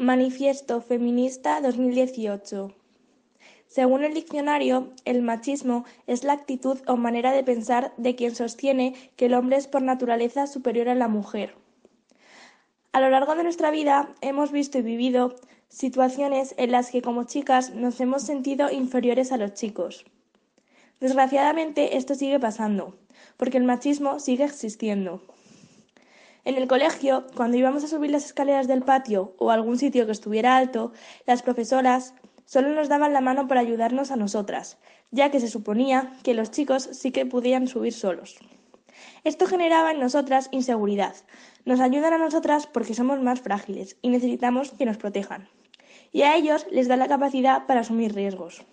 Manifiesto Feminista 2018 según el diccionario, el machismo es la actitud o manera de pensar de quien sostiene que el hombre es por naturaleza superior a la mujer. A lo largo de nuestra vida hemos visto y vivido situaciones en las que como chicas nos hemos sentido inferiores a los chicos. Desgraciadamente esto sigue pasando, porque el machismo sigue existiendo. En el colegio, cuando íbamos a subir las escaleras del patio o a algún sitio que estuviera alto, las profesoras solo nos daban la mano para ayudarnos a nosotras, ya que se suponía que los chicos sí que podían subir solos. Esto generaba en nosotras inseguridad. Nos ayudan a nosotras porque somos más frágiles y necesitamos que nos protejan. Y a ellos les da la capacidad para asumir riesgos.